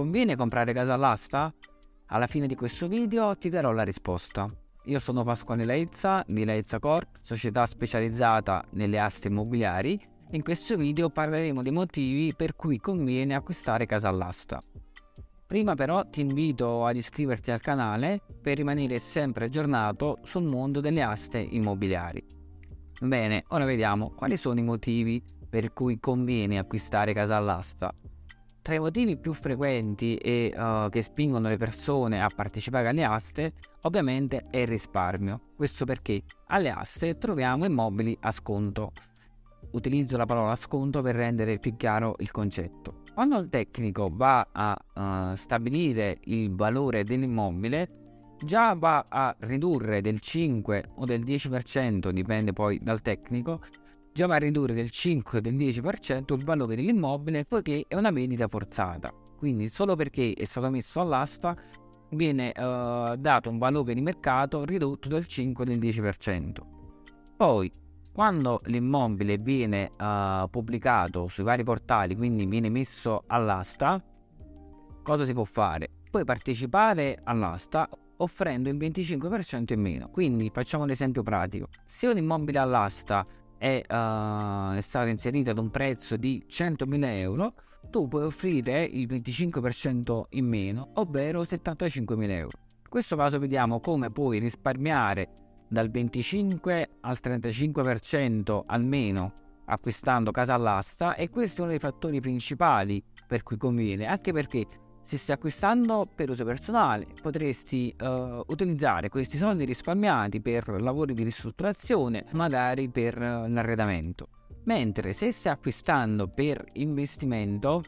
Conviene comprare casa all'asta? Alla fine di questo video ti darò la risposta. Io sono Pasquale Leizza di Leizza Corp, società specializzata nelle aste immobiliari. In questo video parleremo dei motivi per cui conviene acquistare casa all'asta. Prima però ti invito ad iscriverti al canale per rimanere sempre aggiornato sul mondo delle aste immobiliari. Bene, ora vediamo quali sono i motivi per cui conviene acquistare casa all'asta. Tra i motivi più frequenti e uh, che spingono le persone a partecipare alle aste, ovviamente è il risparmio. Questo perché alle aste troviamo immobili a sconto. Utilizzo la parola sconto per rendere più chiaro il concetto. Quando il tecnico va a uh, stabilire il valore dell'immobile, già va a ridurre del 5 o del 10%, dipende poi dal tecnico, già va a ridurre del 5 o del 10% il valore dell'immobile poiché è una vendita forzata. Quindi solo perché è stato messo all'asta viene uh, dato un valore di mercato ridotto del 5 o del 10%. Poi, quando l'immobile viene uh, pubblicato sui vari portali, quindi viene messo all'asta, cosa si può fare? Puoi partecipare all'asta offrendo il 25% in meno. Quindi facciamo un esempio pratico. Se un immobile all'asta è, uh, è stato inserito ad un prezzo di 100.000 euro, tu puoi offrire il 25% in meno, ovvero 75.000 euro. In questo caso vediamo come puoi risparmiare dal 25 al 35% almeno acquistando casa all'asta e questo è uno dei fattori principali per cui conviene, anche perché se stai acquistando per uso personale, potresti uh, utilizzare questi soldi risparmiati per lavori di ristrutturazione, magari per uh, l'arredamento. Mentre se stai acquistando per investimento,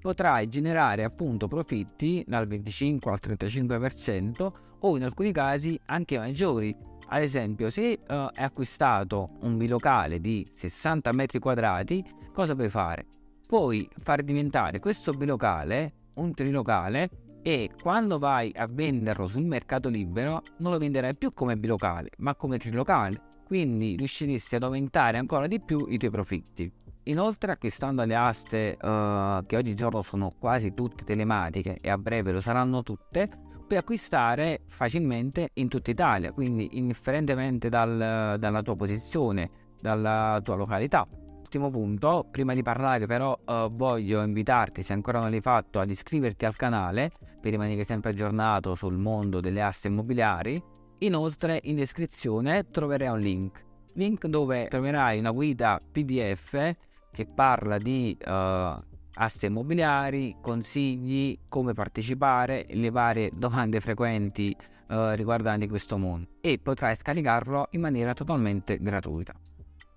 potrai generare appunto profitti dal 25 al 35% o in alcuni casi anche maggiori. Ad esempio, se uh, hai acquistato un bilocale di 60 metri quadrati, cosa puoi fare? Puoi far diventare questo bilocale un trilocale e quando vai a venderlo sul mercato libero non lo venderai più come bilocale ma come trilocale. Quindi riusciresti ad aumentare ancora di più i tuoi profitti. Inoltre acquistando le aste uh, che oggigiorno sono quasi tutte telematiche e a breve lo saranno tutte puoi acquistare facilmente in tutta Italia quindi indifferentemente dal, dalla tua posizione dalla tua località ultimo punto, prima di parlare però uh, voglio invitarti, se ancora non l'hai fatto, ad iscriverti al canale per rimanere sempre aggiornato sul mondo delle aste immobiliari. Inoltre in descrizione troverai un link, link dove troverai una guida PDF che parla di uh, aste immobiliari, consigli, come partecipare, le varie domande frequenti uh, riguardanti questo mondo e potrai scaricarlo in maniera totalmente gratuita.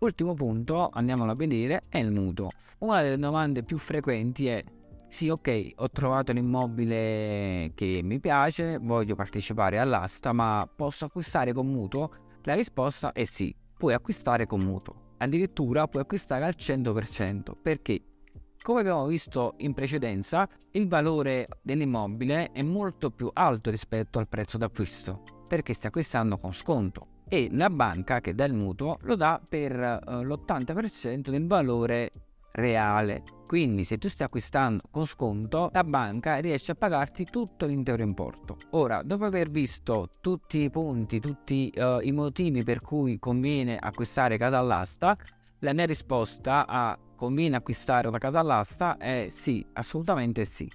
Ultimo punto, andiamolo a vedere, è il mutuo. Una delle domande più frequenti è sì, ok, ho trovato l'immobile che mi piace, voglio partecipare all'asta, ma posso acquistare con mutuo? La risposta è sì, puoi acquistare con mutuo. Addirittura puoi acquistare al 100%, perché come abbiamo visto in precedenza, il valore dell'immobile è molto più alto rispetto al prezzo d'acquisto, perché stai acquistando con sconto e la banca che dà il mutuo lo dà per uh, l'80% del valore reale. Quindi se tu stai acquistando con sconto, la banca riesce a pagarti tutto l'intero importo. Ora, dopo aver visto tutti i punti, tutti uh, i motivi per cui conviene acquistare casa all'asta, la mia risposta a conviene acquistare una casa all'asta è sì, assolutamente sì.